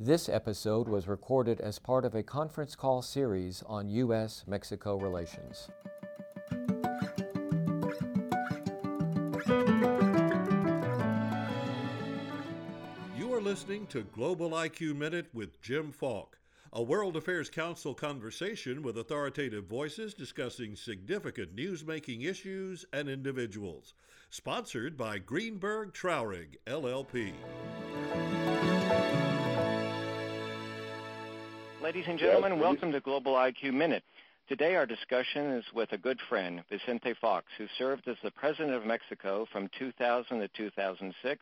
This episode was recorded as part of a conference call series on U.S. Mexico relations. You are listening to Global IQ Minute with Jim Falk, a World Affairs Council conversation with authoritative voices discussing significant news-making issues and individuals. Sponsored by Greenberg Traurig, LLP. Ladies and gentlemen, welcome to Global IQ Minute. Today our discussion is with a good friend, Vicente Fox, who served as the President of Mexico from 2000 to 2006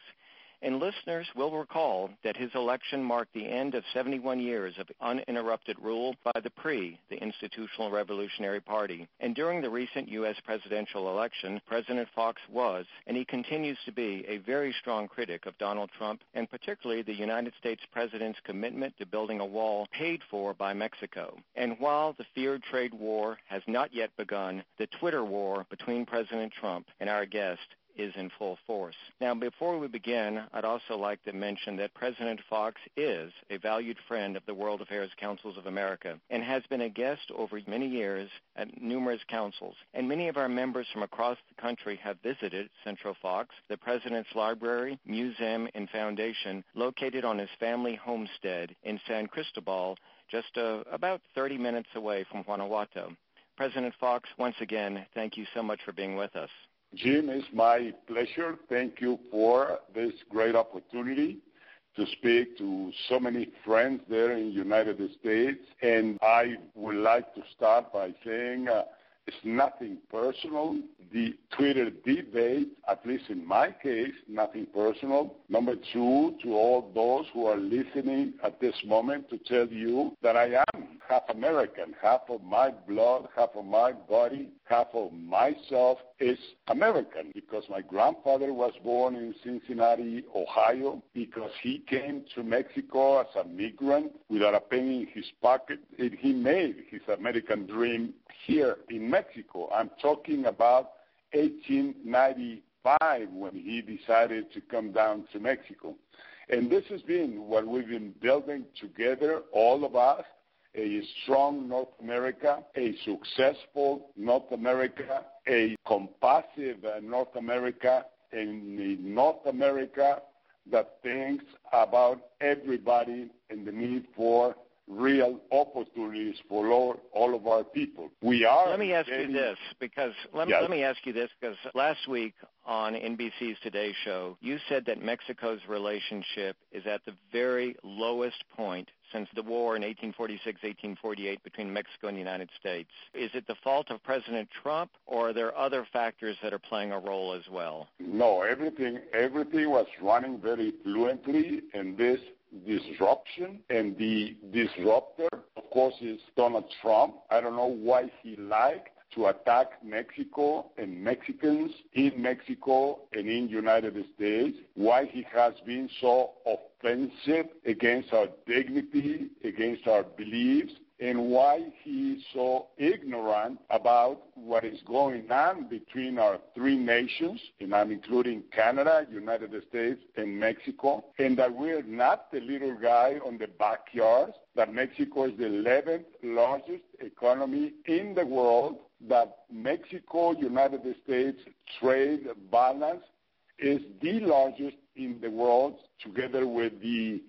and listeners will recall that his election marked the end of 71 years of uninterrupted rule by the PRI, the Institutional Revolutionary Party. And during the recent U.S. presidential election, President Fox was, and he continues to be, a very strong critic of Donald Trump and particularly the United States President's commitment to building a wall paid for by Mexico. And while the feared trade war has not yet begun, the Twitter war between President Trump and our guest is in full force. Now, before we begin, I'd also like to mention that President Fox is a valued friend of the World Affairs Councils of America and has been a guest over many years at numerous councils. And many of our members from across the country have visited Centro Fox, the President's Library, Museum, and Foundation located on his family homestead in San Cristobal, just uh, about 30 minutes away from Guanajuato. President Fox, once again, thank you so much for being with us. Jim, it's my pleasure. Thank you for this great opportunity to speak to so many friends there in the United States. And I would like to start by saying uh, it's nothing personal. The Twitter debate, at least in my case, nothing personal. Number two, to all those who are listening at this moment, to tell you that I am half American. Half of my blood, half of my body, half of myself is American because my grandfather was born in Cincinnati, Ohio, because he came to Mexico as a migrant without a penny in his pocket, and he made his American dream here in Mexico. I'm talking about 1895 when he decided to come down to Mexico. And this has been what we've been building together, all of us, a strong North America, a successful North America, a compassive uh, North America, and a North America that thinks about everybody and the need for real opportunities for all, all of our people. We are. Let me ask getting, you this because let, yes. let me ask you this because last week on NBC's Today Show, you said that Mexico's relationship is at the very lowest point since the war in 1846-1848 between Mexico and the United States. Is it the fault of President Trump, or are there other factors that are playing a role as well? No, everything everything was running very fluently, and this disruption and the disruptor, of course, is Donald Trump. I don't know why he liked to attack Mexico and Mexicans in Mexico and in United States, why he has been so offensive against our dignity, against our beliefs, and why he is so ignorant about what is going on between our three nations, and I'm including Canada, United States, and Mexico, and that we're not the little guy on the backyard, that Mexico is the 11th largest economy in the world, that Mexico, United States trade balance is the largest in the world, together with the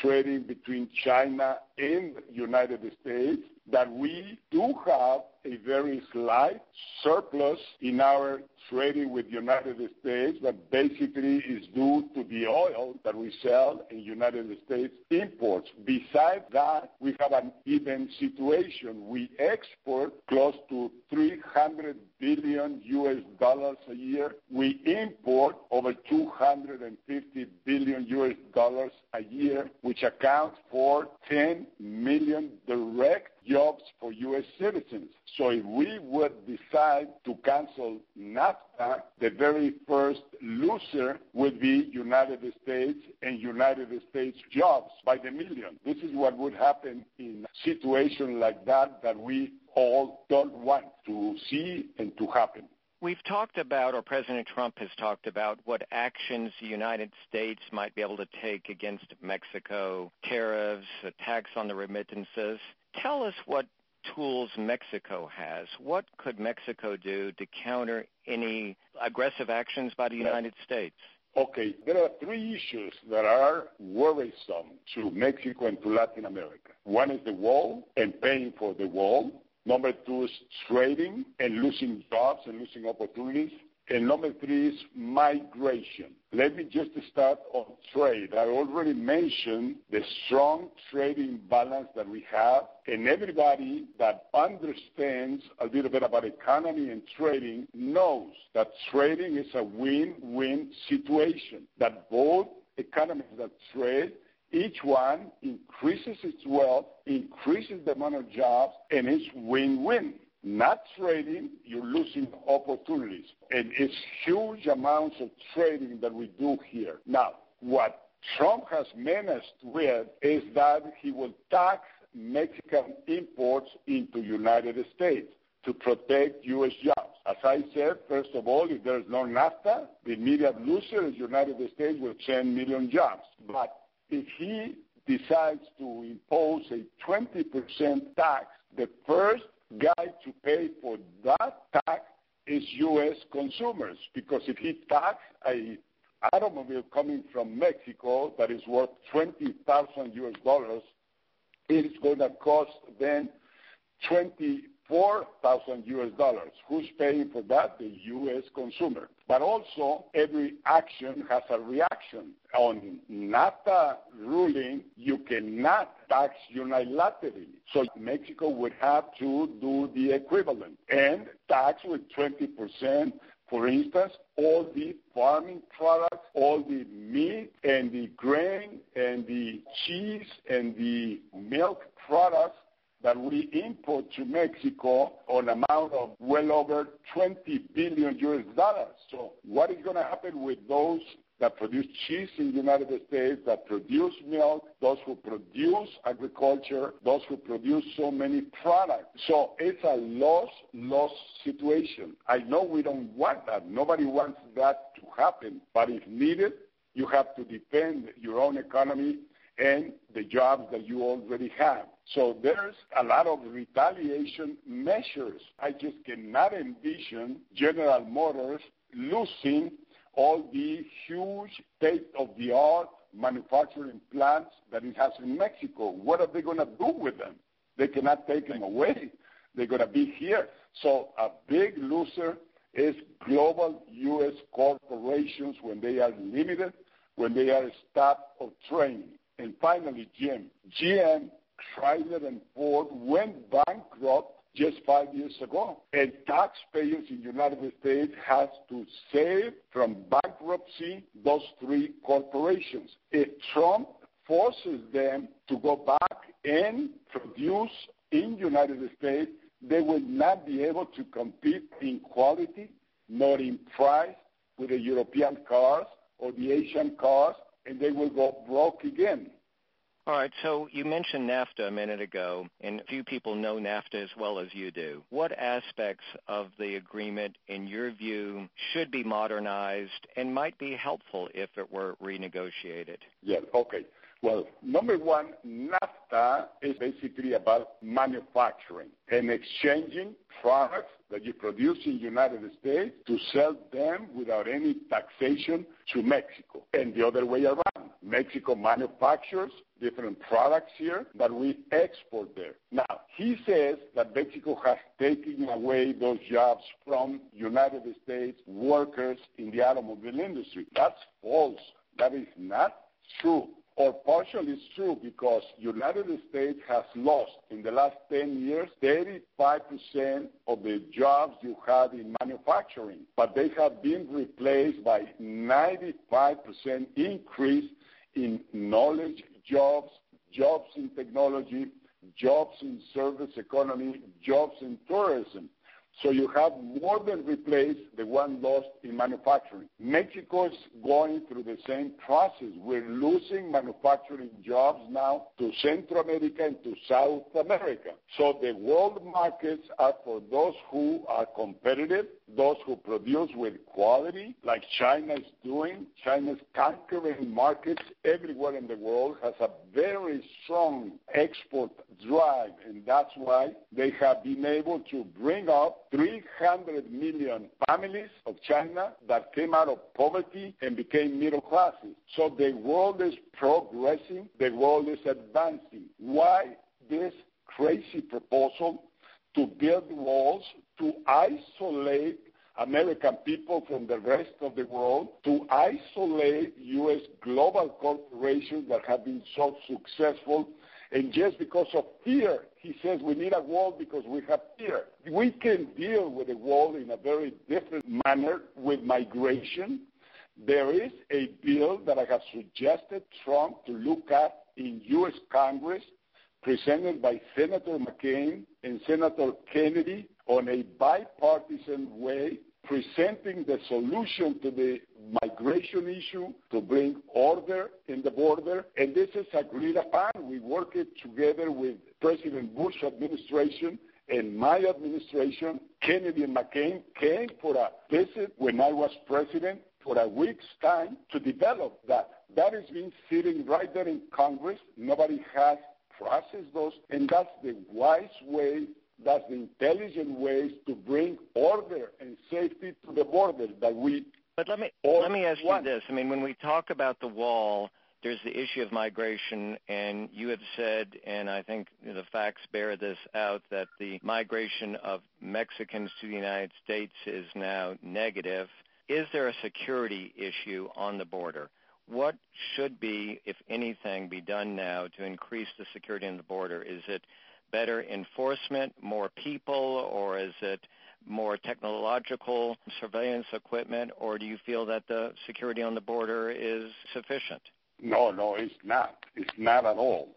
trading between China and United States, that we do have a very slight surplus in our trading with the United States that basically is due to the oil that we sell in United States imports. Besides that, we have an even situation. We export close to 300 billion US dollars a year. We import over 250 billion US dollars a year, which accounts for 10 million direct jobs for U.S. citizens. So if we would decide to cancel NAFTA, the very first loser would be United States and United States jobs by the million. This is what would happen in a situation like that that we all don't want to see and to happen. We've talked about, or President Trump has talked about, what actions the United States might be able to take against Mexico, tariffs, a tax on the remittances. Tell us what tools Mexico has. What could Mexico do to counter any aggressive actions by the United States? Okay, there are three issues that are worrisome to Mexico and to Latin America. One is the wall and paying for the wall. Number two is trading and losing jobs and losing opportunities. And number three is migration. Let me just start on trade. I already mentioned the strong trading balance that we have, and everybody that understands a little bit about economy and trading knows that trading is a win-win situation, that both economies that trade each one increases its wealth, increases the amount of jobs, and it's win-win. Not trading, you're losing opportunities. And it's huge amounts of trading that we do here. Now, what Trump has menaced with is that he will tax Mexican imports into United States to protect U.S. jobs. As I said, first of all, if there's no NAFTA, the immediate loser is United States with 10 million jobs. But if he decides to impose a 20% tax, the first guy to pay for that tax is U.S. consumers. Because if he tax a automobile coming from Mexico that is worth 20,000 US dollars, it is going to cost them 20 4,000 US dollars. Who's paying for that? The U.S. consumer. But also, every action has a reaction. On NAFTA ruling, you cannot tax unilaterally. So Mexico would have to do the equivalent and tax with 20% for instance, all the farming products, all the meat and the grain and the cheese and the milk products that we import to Mexico on amount of well over 20 billion US dollars. So what is going to happen with those that produce cheese in the United States, that produce milk, those who produce agriculture, those who produce so many products. So it's a loss-loss situation. I know we don't want that. Nobody wants that to happen. But if needed, you have to defend your own economy and the jobs that you already have. So there's a lot of retaliation measures. I just cannot envision General Motors losing all the huge state-of-the-art manufacturing plants that it has in Mexico. What are they going to do with them? They cannot take them away. They're going to be here. So a big loser is global U.S. corporations when they are limited, when they are stopped or training. And finally, GM. GM, Chrysler, and Ford went bankrupt just five years ago. And taxpayers in the United States have to save from bankruptcy those three corporations. If Trump forces them to go back and produce in the United States, they will not be able to compete in quality nor in price with the European cars or the Asian cars and they will go broke again. All right, so you mentioned NAFTA a minute ago, and few people know NAFTA as well as you do. What aspects of the agreement, in your view, should be modernized and might be helpful if it were renegotiated? Yeah, okay. Well, number one, NAFTA is basically about manufacturing and exchanging products that you produce in the United States to sell them without any taxation to Mexico. And the other way around. Mexico manufactures different products here that we export there. Now, he says that Mexico has taken away those jobs from United States workers in the automobile industry. That's false. That is not true or partially it's true because United States has lost in the last 10 years 35% of the jobs you had in manufacturing, but they have been replaced by 95% increase in knowledge jobs, jobs in technology, jobs in service economy, jobs in tourism. So you have more than replaced the one lost in manufacturing. Mexico is going through the same process. We're losing manufacturing jobs now to Central America and to South America. So the world markets are for those who are competitive, those who produce with quality, like China is doing. China's conquering markets everywhere in the world, has a very strong export drive, and that's why they have been able to bring up 300 million families of China that came out of poverty and became middle classes. So the world is progressing, the world is advancing. Why this crazy proposal to build walls to isolate American people from the rest of the world, to isolate U.S. global corporations that have been so successful and just because of fear, he says we need a wall because we have fear. We can deal with the wall in a very different manner with migration. There is a bill that I have suggested Trump to look at in U.S. Congress, presented by Senator McCain and Senator Kennedy on a bipartisan way presenting the solution to the migration issue to bring order in the border. And this is agreed upon. We worked together with President Bush administration and my administration. Kennedy and McCain came for a visit when I was president for a week's time to develop that. That has been sitting right there in Congress. Nobody has processed those, and that's the wise way that's the intelligent ways to bring order and safety to the border that we. But let me let me ask want. you this. I mean, when we talk about the wall, there's the issue of migration, and you have said, and I think the facts bear this out, that the migration of Mexicans to the United States is now negative. Is there a security issue on the border? What should be, if anything, be done now to increase the security on the border? Is it better enforcement, more people, or is it more technological surveillance equipment, or do you feel that the security on the border is sufficient? No, no, it's not. It's not at all.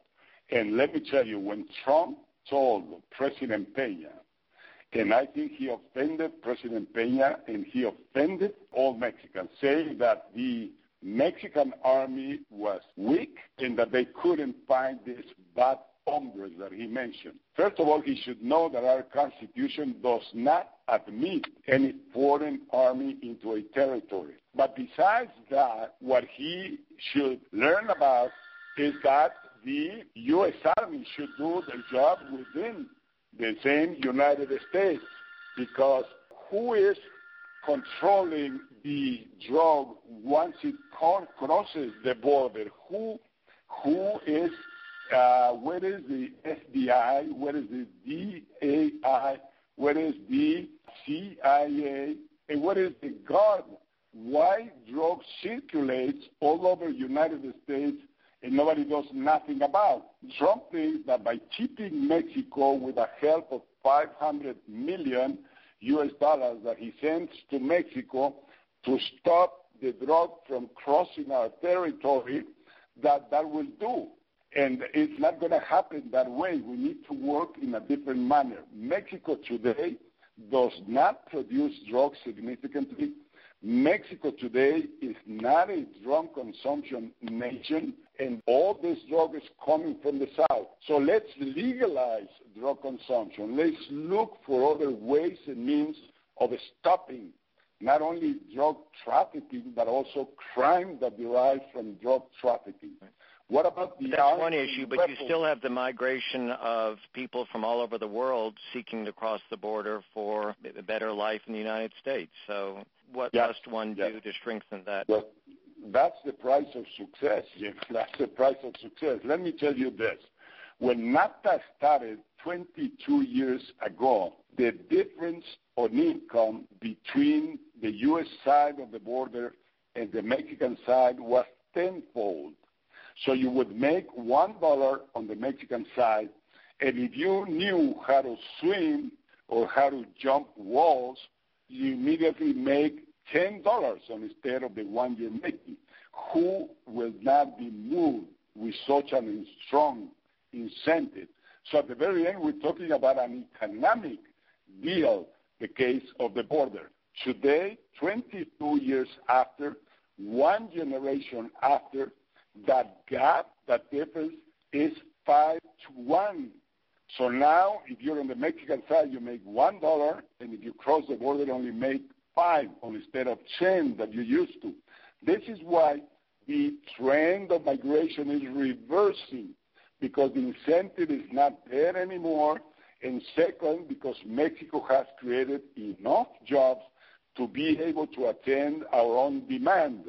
And let me tell you, when Trump told President Peña, and I think he offended President Peña and he offended all Mexicans, saying that the Mexican army was weak and that they couldn't find this bad hombres that he mentioned. First of all, he should know that our Constitution does not admit any foreign army into a territory. But besides that, what he should learn about is that the U.S. Army should do the job within the same United States because who is controlling the drug once it crosses the border? Who, who is uh, where is the FBI? Where is the DAI? Where is the CIA? And what is the guard? Why drugs circulates all over the United States and nobody does nothing about? Trump thinks that by keeping Mexico with the help of 500 million U.S. dollars that he sends to Mexico to stop the drug from crossing our territory, that that will do. And it's not going to happen that way. We need to work in a different manner. Mexico today does not produce drugs significantly. Mexico today is not a drug consumption nation, and all this drug is coming from the south. So let's legalize drug consumption. Let's look for other ways and means of stopping not only drug trafficking, but also crime that derives from drug trafficking. What about the That's one issue, but you still have the migration of people from all over the world seeking to cross the border for a better life in the United States. So what yes. must one yes. do to strengthen that? Well, that's the price of success, Jim. That's the price of success. Let me tell you this. When NAFTA started 22 years ago, the difference on income between the U.S. side of the border and the Mexican side was tenfold. So you would make one dollar on the Mexican side, and if you knew how to swim or how to jump walls, you immediately make ten dollars instead of the one you're making. Who will not be moved with such a strong incentive? So at the very end, we're talking about an economic deal the case of the border. Today, 22 years after, one generation after, that gap, that difference is 5 to 1. So now, if you're on the Mexican side, you make $1, and if you cross the border, you only make 5 instead of 10 that you used to. This is why the trend of migration is reversing because the incentive is not there anymore. And second, because Mexico has created enough jobs to be able to attend our own demand.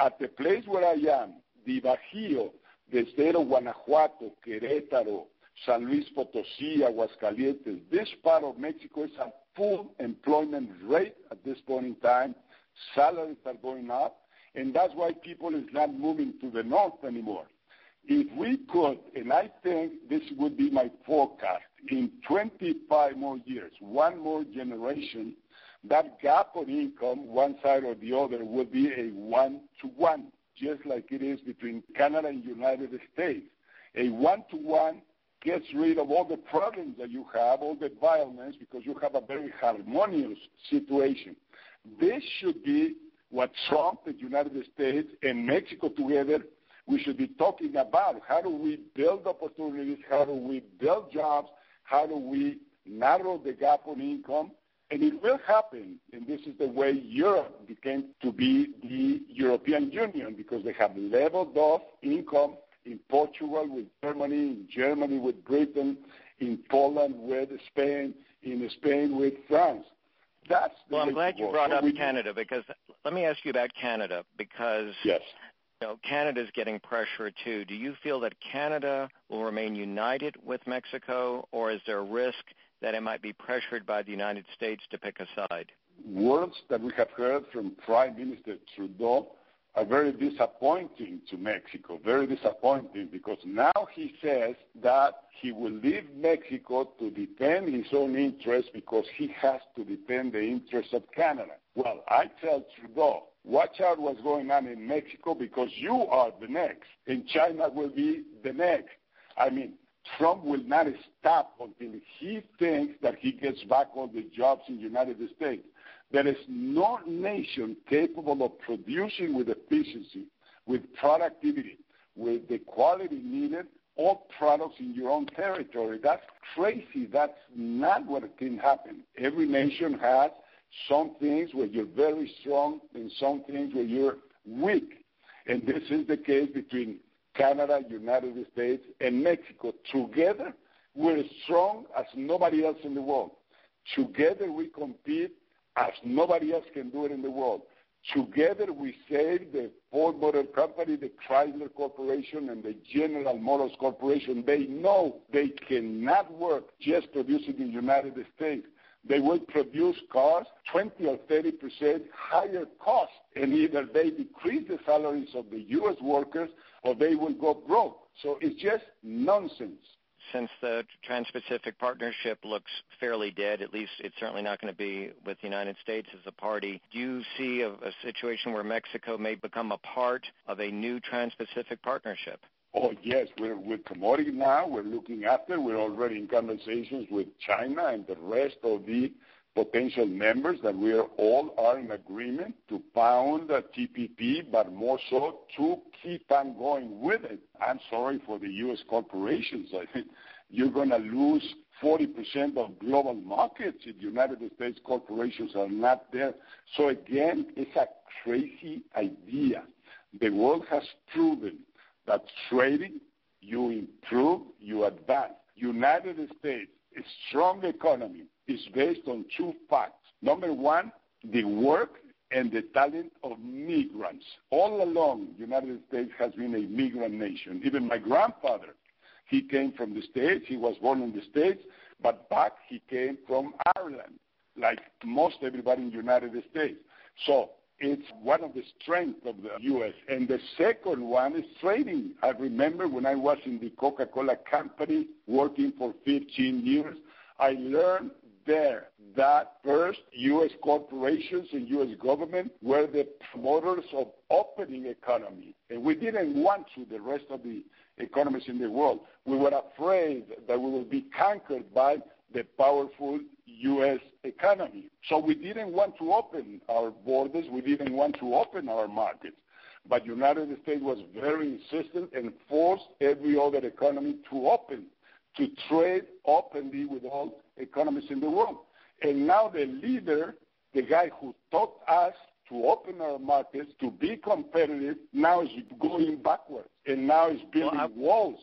At the place where I am, the Bajío, of Guanajuato, Querétaro, San Luis Potosí, Aguascalientes, this part of Mexico is at full employment rate at this point in time. Salaries are going up, and that's why people is not moving to the north anymore. If we could, and I think this would be my forecast, in 25 more years, one more generation, that gap of income, one side or the other, will be a one-to-one, just like it is between Canada and United States. A one-to-one gets rid of all the problems that you have, all the violence, because you have a very harmonious situation. This should be what Trump, the United States, and Mexico together, we should be talking about. How do we build opportunities? How do we build jobs? How do we narrow the gap on income? And it will happen, and this is the way Europe became to be the European Union because they have leveled off income in Portugal with Germany, in Germany with Britain, in Poland with Spain, in Spain with France. That's well. I'm glad you brought so up Canada because let me ask you about Canada because yes. You know, Canada is getting pressure too. Do you feel that Canada will remain united with Mexico, or is there a risk that it might be pressured by the United States to pick a side? Words that we have heard from Prime Minister Trudeau are very disappointing to Mexico, very disappointing because now he says that he will leave Mexico to defend his own interests because he has to defend the interests of Canada. Well, I tell Trudeau, watch out what's going on in Mexico because you are the next, and China will be the next. I mean, Trump will not stop until he thinks that he gets back all the jobs in the United States. There is no nation capable of producing with efficiency, with productivity, with the quality needed, all products in your own territory. That's crazy. That's not what can happen. Every nation has some things where you're very strong and some things where you're weak. And this is the case between Canada, United States, and Mexico. Together, we're strong as nobody else in the world. Together, we compete as nobody else can do it in the world. Together, we save the Ford Motor Company, the Chrysler Corporation, and the General Motors Corporation. They know they cannot work just producing in the United States. They will produce cars 20 or 30 percent higher cost, and either they decrease the salaries of the U.S. workers or they will go broke. So it's just nonsense since the Trans-Pacific Partnership looks fairly dead, at least it's certainly not going to be with the United States as a party, do you see a, a situation where Mexico may become a part of a new Trans-Pacific Partnership? Oh, yes. We're, we're promoting now. We're looking after. We're already in conversations with China and the rest of the potential members that we are all are in agreement to found a TPP, but more so to keep on going with it. I'm sorry for the U.S. corporations. I think you're going to lose 40% of global markets if United States corporations are not there. So again, it's a crazy idea. The world has proven that trading, you improve, you advance. United States, a strong economy, is based on two facts. Number one, the work and the talent of migrants. All along, the United States has been a migrant nation. Even my grandfather, he came from the States. He was born in the States, but back he came from Ireland, like most everybody in the United States. So it's one of the strengths of the U.S. And the second one is trading. I remember when I was in the Coca-Cola company working for 15 years, I learned there that first U.S. corporations and U.S. government were the promoters of opening economy. And we didn't want to, the rest of the economies in the world. We were afraid that we would be conquered by the powerful U.S. economy. So we didn't want to open our borders. We didn't want to open our markets. But United States was very insistent and forced every other economy to open, to trade openly with all economies in the world. And now the leader, the guy who taught us to open our markets, to be competitive, now is going backwards. And now is building well, walls.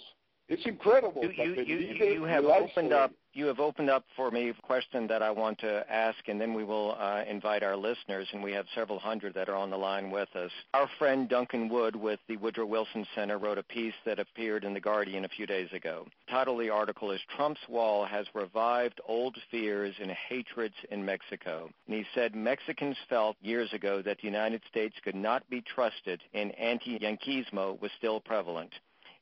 It's incredible. You, you, you, you have opened up you have opened up for me a question that I want to ask, and then we will uh, invite our listeners, and we have several hundred that are on the line with us. Our friend Duncan Wood with the Woodrow Wilson Center wrote a piece that appeared in The Guardian a few days ago. The title of the article is Trump's Wall Has Revived Old Fears and Hatreds in Mexico. And he said Mexicans felt years ago that the United States could not be trusted and anti-Yanquismo was still prevalent.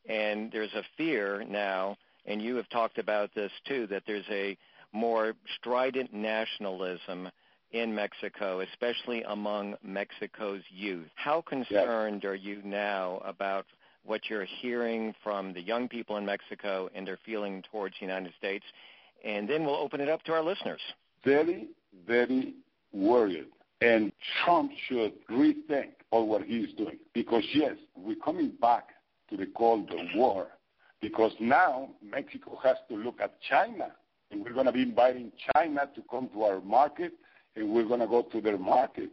And there's a fear now and you have talked about this too, that there's a more strident nationalism in Mexico, especially among Mexico's youth. How concerned are you now about what you're hearing from the young people in Mexico and their feeling towards the United States? And then we'll open it up to our listeners. Very, very worried. And Trump should rethink all what he's doing. Because, yes, we're coming back to the Cold War because now Mexico has to look at China, and we're going to be inviting China to come to our market, and we're going to go to their market.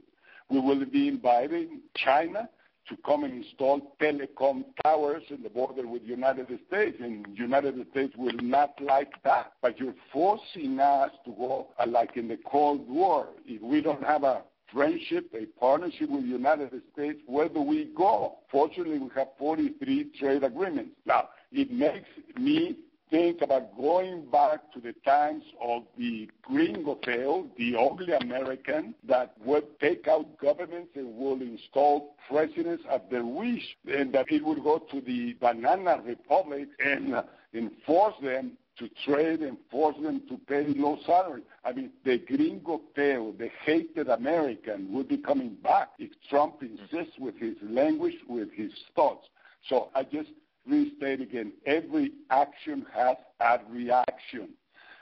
We will be inviting China to come and install telecom towers in the border with the United States, and United States will not like that. But you're forcing us to go uh, like in the Cold War. If we don't have a friendship, a partnership with the United States, where do we go? Fortunately, we have 43 trade agreements. Now, it makes me think about going back to the times of the gringo tail, the ugly American that would take out governments and will install presidents at their wish, and that it would go to the banana republic and enforce them to trade and force them to pay low salary. I mean, the gringo tail, the hated American, would be coming back if Trump insists with his language, with his thoughts. So I just restate again, every action has a reaction.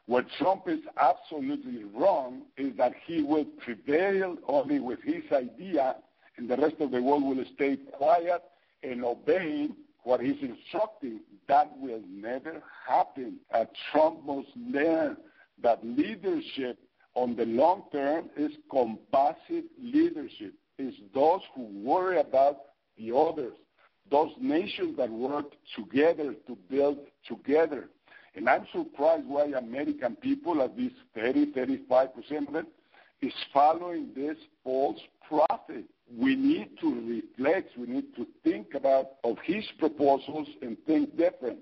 What Trump is absolutely wrong is that he will prevail only with his idea and the rest of the world will stay quiet and obeying what he's instructing. That will never happen. Uh, Trump must learn that leadership on the long term is composite leadership. It's those who worry about the others those nations that work together to build together. And I'm surprised why American people, at least 30, 35% of it, is following this false prophet. We need to reflect, we need to think about of his proposals and think different.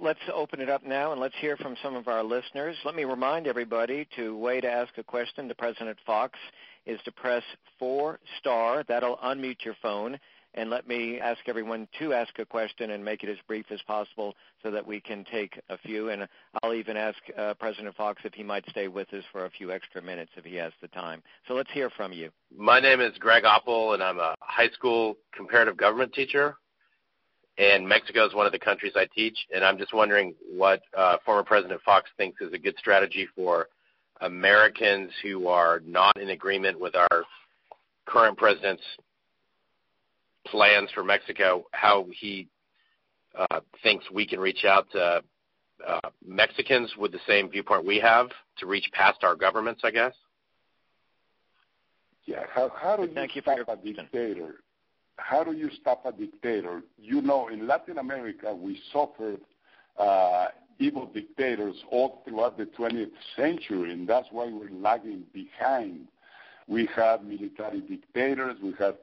Let's open it up now and let's hear from some of our listeners. Let me remind everybody to way to ask a question to President Fox is to press four star. That'll unmute your phone and let me ask everyone to ask a question and make it as brief as possible so that we can take a few. And I'll even ask uh, President Fox if he might stay with us for a few extra minutes if he has the time. So let's hear from you. My name is Greg Oppel, and I'm a high school comparative government teacher. And Mexico is one of the countries I teach, and I'm just wondering what uh, former President Fox thinks is a good strategy for Americans who are not in agreement with our current president's plans for Mexico, how he uh, thinks we can reach out to uh, Mexicans with the same viewpoint we have to reach past our governments, I guess. Yeah, how, how do you Thank stop you a dictator? How do you stop a dictator? You know, in Latin America, we suffered uh, evil dictators all throughout the 20th century, and that's why we're lagging behind. We have military dictators. We have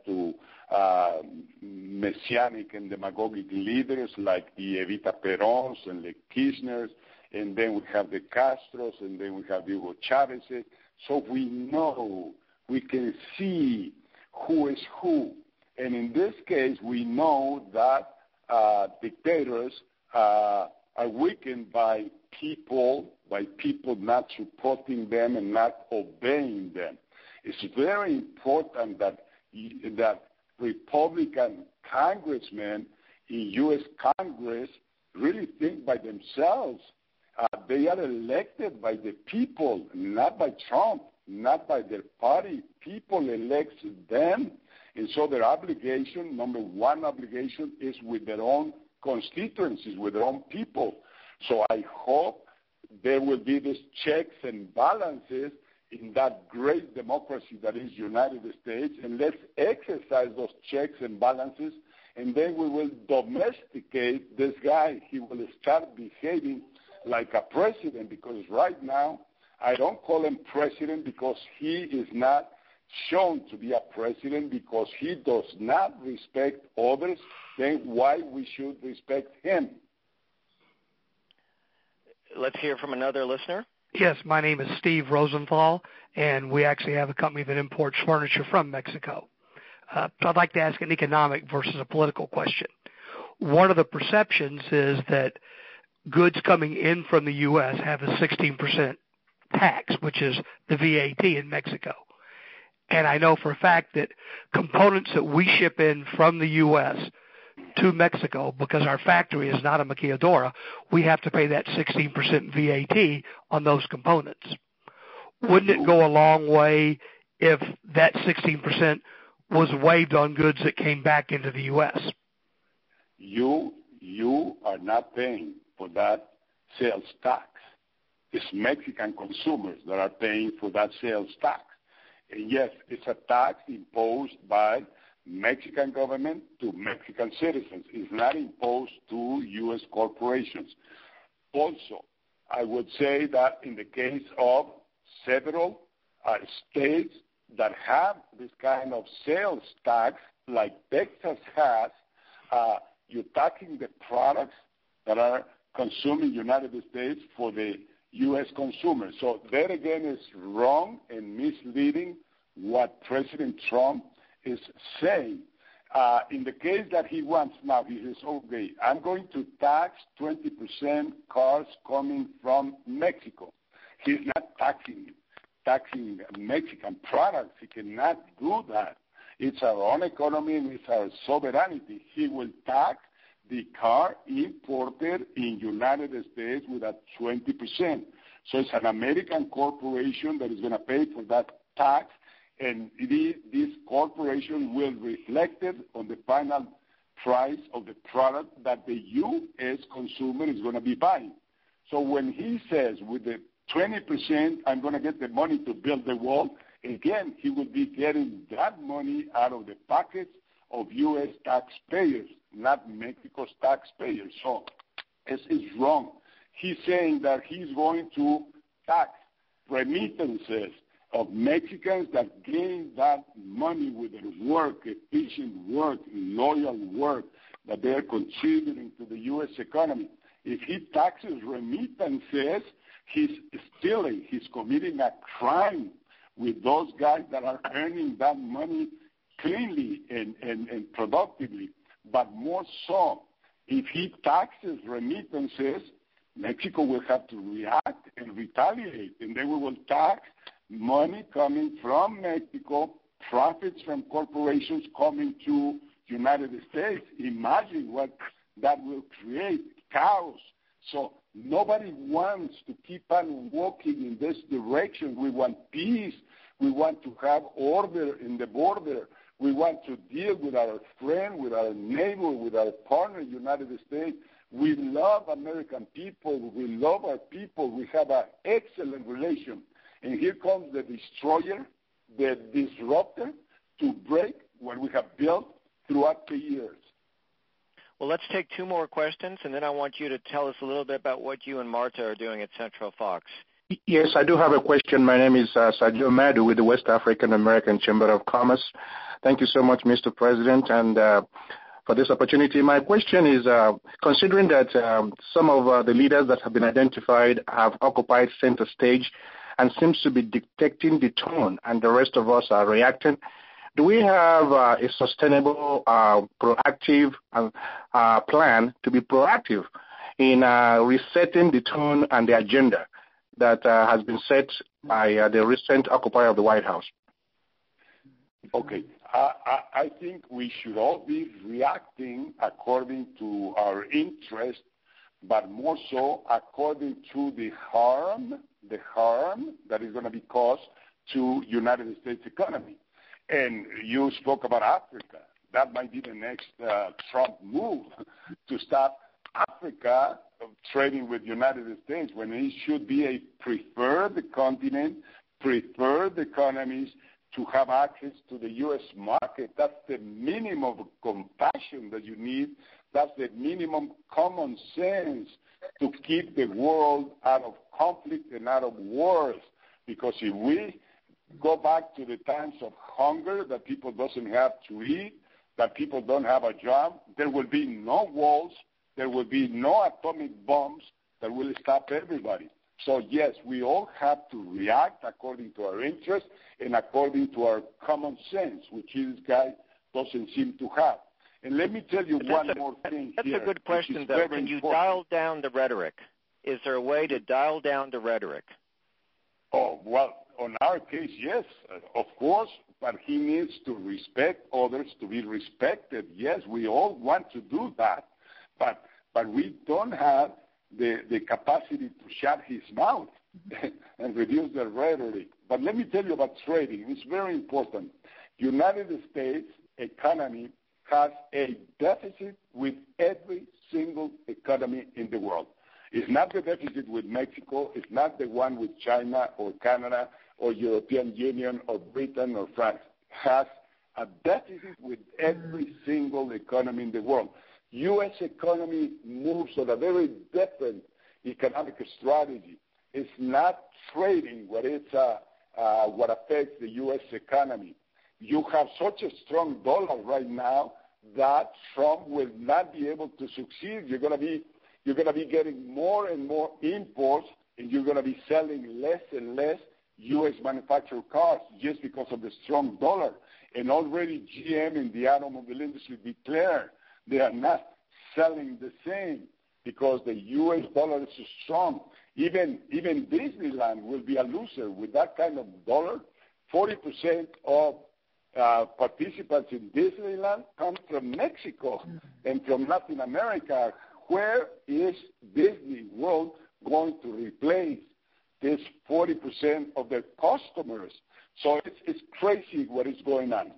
uh, messianic and demagogic leaders like the Evita Perons and the Kirchners, and then we have the Castros, and then we have Hugo Chavez. So we know, we can see who is who. And in this case, we know that uh, dictators uh, are weakened by people, by people not supporting them and not obeying them. It's very important that that Republican congressmen in U.S. Congress really think by themselves Uh, they are elected by the people, not by Trump, not by their party. People elect them. And so their obligation, number one obligation, is with their own constituencies, with their own people. So I hope there will be these checks and balances in that great democracy that is United States, and let's exercise those checks and balances, and then we will domesticate this guy. He will start behaving like a president because right now I don't call him president because he is not shown to be a president because he does not respect others, then why we should respect him? Let's hear from another listener. Yes, my name is Steve Rosenthal, and we actually have a company that imports furniture from Mexico. Uh, I'd like to ask an economic versus a political question. One of the perceptions is that goods coming in from the U.S. have a 16% tax, which is the VAT in Mexico. And I know for a fact that components that we ship in from the U.S. to Mexico, because our factory is not a maquiladora, we have to pay that 16% VAT on those components. Wouldn't it go a long way if that 16% was waived on goods that came back into the U.S.? You, you are not paying for that sales tax. It's Mexican consumers that are paying for that sales tax. And yes, it's a tax imposed by Mexican government to Mexican citizens. It's not imposed to U.S. corporations. Also, I would say that in the case of several uh, states that have this kind of sales tax, like Texas has, uh, you're taxing the products that are consumed in the United States for the U.S. consumer. So that again is wrong and misleading what President Trump is saying. Uh, in the case that he wants now, he says, okay, I'm going to tax 20% cars coming from Mexico. He's not taxing taxing Mexican products. He cannot do that. It's our own economy and it's our sovereignty. He will tax the car imported in United States with a 20%. So it's an American corporation that is going to pay for that tax, and this corporation will reflect it on the final price of the product that the U.S. consumer is going to be buying. So when he says with the 20%, I'm going to get the money to build the wall, again, he will be getting that money out of the pockets of U.S. taxpayers not Mexico's taxpayers. So it's, wrong. He's saying that he's going to tax remittances of Mexicans that gain that money with their work, efficient work, loyal work that they're contributing to the U.S. economy. If he taxes remittances, he's stealing, he's committing a crime with those guys that are earning that money cleanly and, and, and productively. But more so, if he taxes remittances, Mexico will have to react and retaliate, and then we will tax money coming from Mexico, profits from corporations coming to United States. Imagine what that will create, chaos. So nobody wants to keep on walking in this direction. We want peace. We want to have order in the border. We want to deal with our friend, with our neighbor, with our partner, United States. We love American people. We love our people. We have an excellent relation. And here comes the destroyer, the disruptor, to break what we have built throughout the years. Well, let's take two more questions, and then I want you to tell us a little bit about what you and Marta are doing at Centro Fox. Yes, I do have a question. My name is uh, Sadio Madu with the West African American Chamber of Commerce. Thank you so much, Mr. President, and uh, for this opportunity. My question is, uh, considering that um, some of uh, the leaders that have been identified have occupied center stage and seems to be dictating the tone, and the rest of us are reacting, do we have uh, a sustainable, uh, proactive uh, plan to be proactive in resetting the tone and the agenda that has been set by the recent occupier of the White House? Okay. I, I think we should all be reacting according to our interest but more so according to the harm, the harm that is going to be caused to United States economy. And you spoke about Africa. That might be the next uh, Trump move to stop Africa trading with United States when it should be a preferred continent, preferred economies to have access to the U.S. market. That's the minimum of compassion that you need. That's the minimum common sense to keep the world out of conflict and out of wars. Because if we go back to the times of hunger, that people doesn't have to eat, that people don't have a job, there will be no walls, there will be no atomic bombs that will stop everybody. So yes, we all have to react according to our interests and according to our common sense, which this guy doesn't seem to have. And let me tell you but one a, more thing That's here, a good question, though. Can you important. dial down the rhetoric? Is there a way to dial down the rhetoric? Oh, well, on our case, yes, of course, but he needs to respect others, to be respected. Yes, we all want to do that, but but we don't have the, the capacity to shut his mouth and reduce the rhetoric. But let me tell you about trading. It's very important. United States economy has a deficit with every single economy in the world. It's not the deficit with Mexico. It's not the one with China or Canada or European Union or Britain or France. It has a deficit with every single economy in the world. U.S. economy moves on a very different economic strategy. It's not trading what, it's, uh, uh, what affects the U.S. economy. You have such a strong dollar right now that Trump will not be able to succeed. You're going to be you're going to be getting more and more imports, and you're going to be selling less and less U.S. manufactured cars just because of the strong dollar. And already GM and the automobile industry declared they are not selling the same because the U.S. dollar is so strong. Even even Disneyland will be a loser with that kind of dollar. Forty percent of uh, participants in Disneyland come from Mexico and from Latin America. Where is Disney World going to replace this 40% of their customers? So it's, it's crazy what is going on.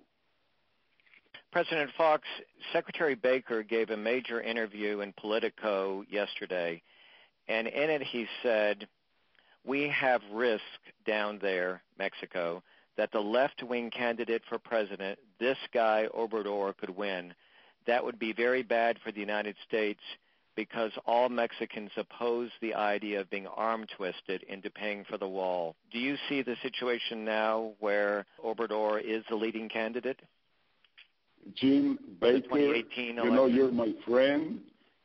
President Fox, Secretary Baker gave a major interview in Politico yesterday, and in it he said, We have risk down there, Mexico, that the left wing candidate for president, this guy Obrador, could win. That would be very bad for the United States because all Mexicans oppose the idea of being arm twisted into paying for the wall. Do you see the situation now where Obrador is the leading candidate? Jim Baker, you know you're my friend.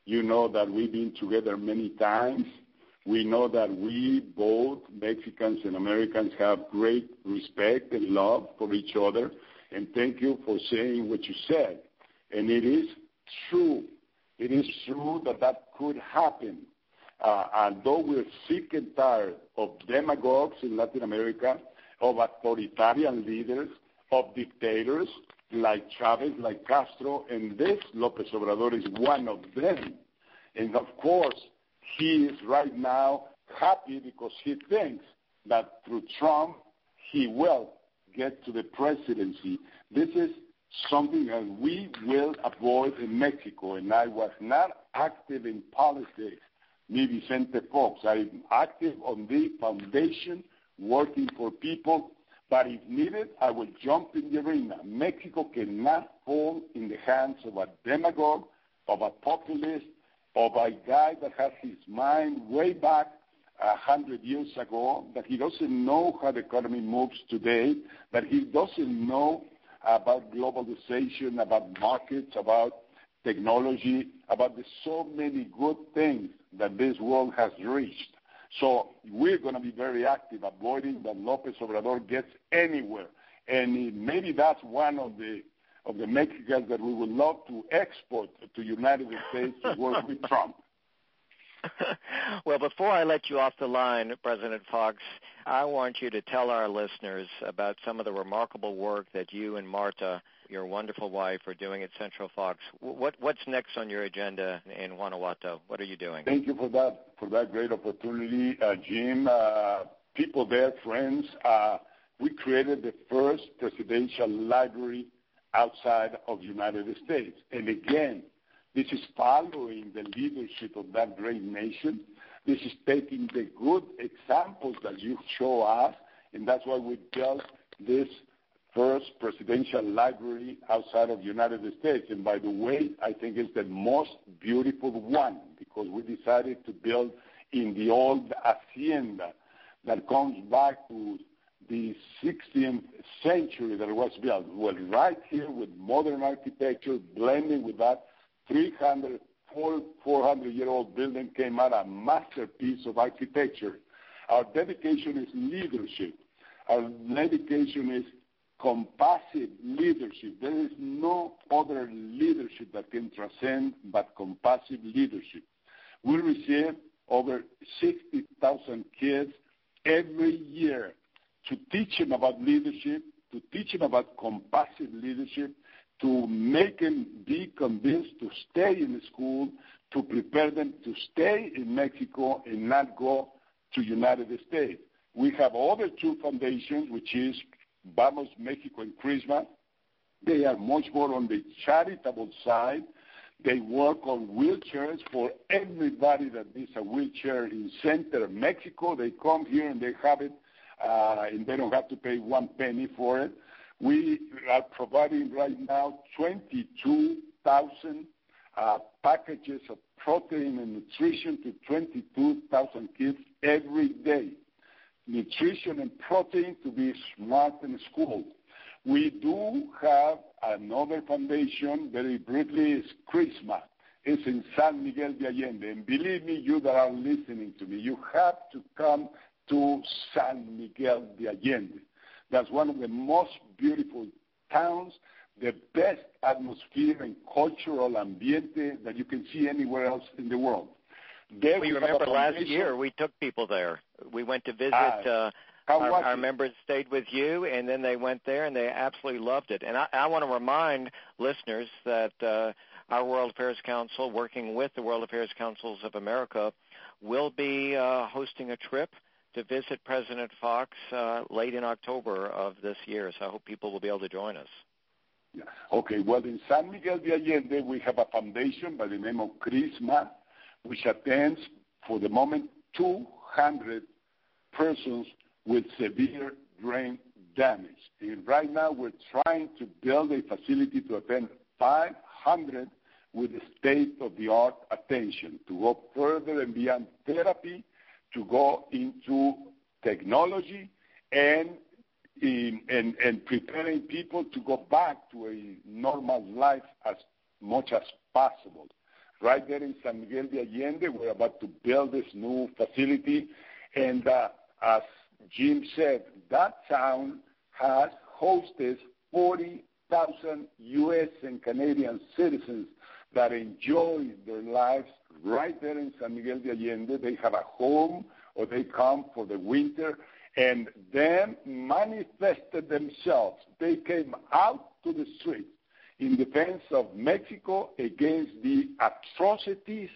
You know that we've been together many times. We know that we both, Mexicans and Americans, have great respect and love for each other. And thank you for saying what you said. And it is true. It is true that that could happen. Uh, and though we're sick and tired of demagogues in Latin America, of authoritarian leaders, of dictators, like Chavez, like Castro, and this Lopez Obrador is one of them. And of course, he is right now happy because he thinks that through Trump, he will get to the presidency. This is something that we will avoid in Mexico. And I was not active in politics, me Vicente Fox. I'm active on the foundation, working for people but if needed, I will jump in the arena. Mexico cannot fall in the hands of a demagogue, of a populist, of a guy that has his mind way back a hundred years ago, that he doesn't know how the economy moves today, that he doesn't know about globalization, about markets, about technology, about the so many good things that this world has reached. So we're going to be very active avoiding that Lopez Obrador gets anywhere. And maybe that's one of the of the Mexicans that we would love to export to United States to work with Trump. well, before I let you off the line, President Fox, I want you to tell our listeners about some of the remarkable work that you and Marta, your wonderful wife, are doing at Centro Fox. What, what's next on your agenda in Guanajuato? What are you doing? Thank you for that for that great opportunity, uh, Jim. Uh, people there, friends. Uh, we created the first presidential library outside of United States, and again, this is following the leadership of that great nation. This is taking the good examples that you show us, and that's why we built this first presidential library outside of United States. And by the way, I think it's the most beautiful one because we decided to build in the old hacienda that comes back to the 16th century that was built. Well, right here with modern architecture, blending with that 300, 400 year old building came out a masterpiece of architecture. Our dedication is leadership. Our dedication is compassive leadership. There is no other leadership that can transcend but compassive leadership. We receive over 60,000 kids every year to teach them about leadership, to teach them about compassionate leadership, to make them be convinced to stay in the school, to prepare them to stay in Mexico and not go to United States. We have other two foundations, which is Vamos Mexico and Crisma. They are much more on the charitable side. They work on wheelchairs for everybody that needs a wheelchair in center Mexico. They come here and they have it, and they don't have to pay one penny for it. We are providing right now 22,000 uh, packages of protein and nutrition to 22,000 kids every day. Nutrition and protein to be smart in school. We do have another foundation, very briefly, is Crisma. It's in San Miguel de Allende. And believe me, you that are listening to me, you have to come to San Miguel de Allende. That's one of the most beautiful towns, the best atmosphere and cultural ambiente that you can see anywhere else in the world. There we, we remember last year we took people there. We went to visit. Ah, uh, our, our members stayed with you, and then they went there, and they absolutely loved it. And I, I want to remind listeners that uh, our World Affairs Council, working with the World Affairs Councils of America, will be uh, hosting a trip to visit President Fox uh, late in October of this year. So I hope people will be able to join us. Yeah. Okay, well, in San Miguel de Allende, we have a foundation by the name of Crisma, which attends, for the moment, 200 persons with severe brain damage. And right now, we're trying to build a facility to attend 500 with state-of-the-art attention to go further and beyond therapy to go into technology and in, and, and preparing people to go back to a normal life as much as possible. Right there in San Miguel de Allende, we're about to build this new facility, and uh, as Jim said, that town has hosted 40,000 U.S. and Canadian citizens that enjoy their lives right there in San Miguel de Allende. They have a home or they come for the winter and then manifested themselves. They came out to the streets in defense of Mexico against the atrocities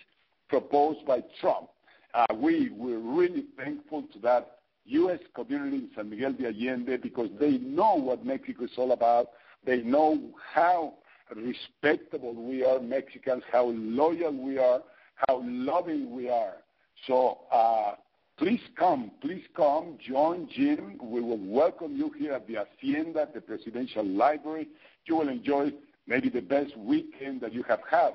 proposed by Trump. Uh, we were really thankful to that U.S. community in San Miguel de Allende because they know what Mexico is all about. They know how respectable we are Mexicans, how loyal we are, how loving we are. So uh, please come, please come, join Jim. We will welcome you here at the Hacienda, the Presidential Library. You will enjoy maybe the best weekend that you have had.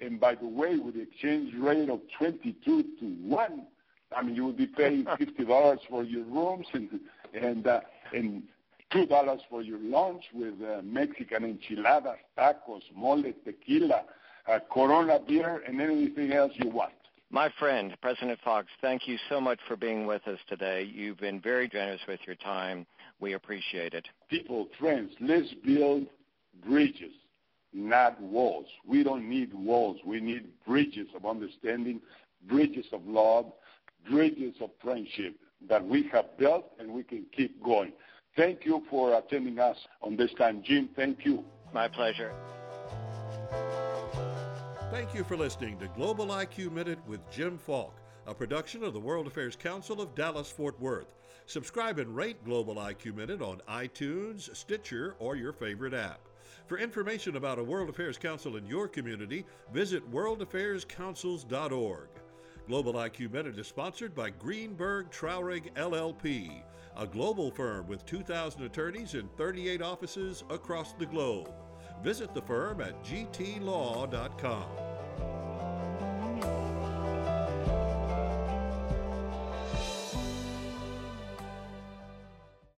And by the way, with the exchange rate of 22 to 1, I mean, you will be paying $50 for your rooms and, and, uh, and $2 for your lunch with uh, Mexican enchiladas, tacos, mole, tequila, uh, Corona beer, and anything else you want. My friend, President Fox, thank you so much for being with us today. You've been very generous with your time. We appreciate it. People, friends, let's build bridges, not walls. We don't need walls. We need bridges of understanding bridges of love, bridges of friendship that we have built and we can keep going. Thank you for attending us on this time. Jim, thank you. My pleasure. Thank you for listening to Global IQ Minute with Jim Falk, a production of the World Affairs Council of Dallas Fort Worth. Subscribe and rate Global IQ Minute on iTunes, Stitcher, or your favorite app. For information about a World Affairs Council in your community, visit worldaffairscouncils.org. Global IQ Minute is sponsored by Greenberg Traurig LLP, a global firm with 2,000 attorneys in 38 offices across the globe. Visit the firm at gtlaw.com.